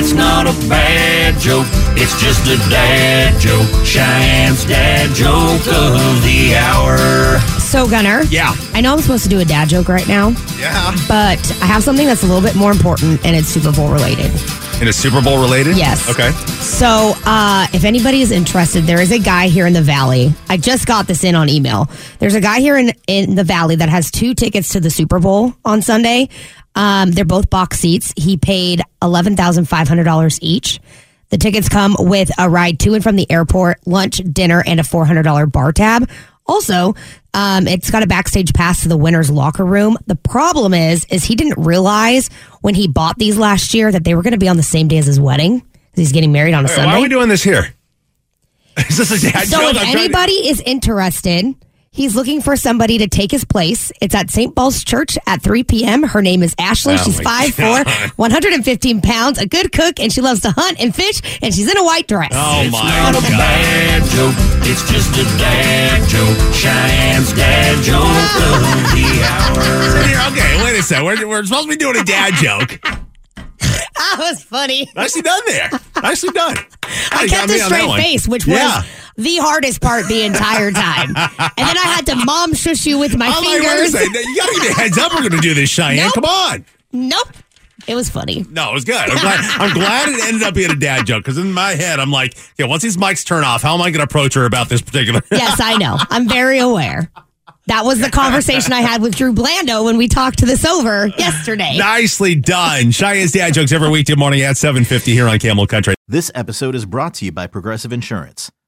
It's not a bad joke, it's just a dad joke. Cheyenne's dad joke of the hour. So, Gunner. Yeah. I know I'm supposed to do a dad joke right now, Yeah. but I have something that's a little bit more important and it's Super Bowl related. In a Super Bowl related? Yes. Okay. So, uh, if anybody is interested, there is a guy here in the Valley. I just got this in on email. There's a guy here in, in the Valley that has two tickets to the Super Bowl on Sunday. Um, they're both box seats. He paid $11,500 each. The tickets come with a ride to and from the airport, lunch, dinner, and a $400 bar tab. Also, um, it's got a backstage pass to the winner's locker room. The problem is, is he didn't realize when he bought these last year that they were going to be on the same day as his wedding he's getting married on a Wait, Sunday. why are we doing this here? Is this a dad so joke? if I'm trying to- anybody is interested, he's looking for somebody to take his place. It's at St. Paul's Church at 3 p.m. Her name is Ashley. Oh she's my 5'4", 115 pounds, a good cook, and she loves to hunt and fish, and she's in a white dress. Oh It's my not a God. bad joke, it's just a dad joke. Cheyenne's dad joke of the hour. Okay, wait a second. We're, we're supposed to be doing a dad joke. That was funny. Nicely done there. Nicely done. I You got kept a straight face, which was Yeah. The hardest part the entire time. and then I had to mom shush you with my I'm like, wait fingers. second. You got to give me a heads up. We're going to do this, Cheyenne. Nope. Come on. nope. It was funny. No, it was good. I'm glad, I'm glad it ended up being a dad joke because in my head, I'm like, okay, once these mics turn off, how am I going to approach her about this particular? Yes, I know. I'm very aware. That was the conversation I had with Drew Blando when we talked this over yesterday. Nicely done. Cheyenne's dad jokes every weekday morning at 750 here on Camel Country. This episode is brought to you by Progressive Insurance.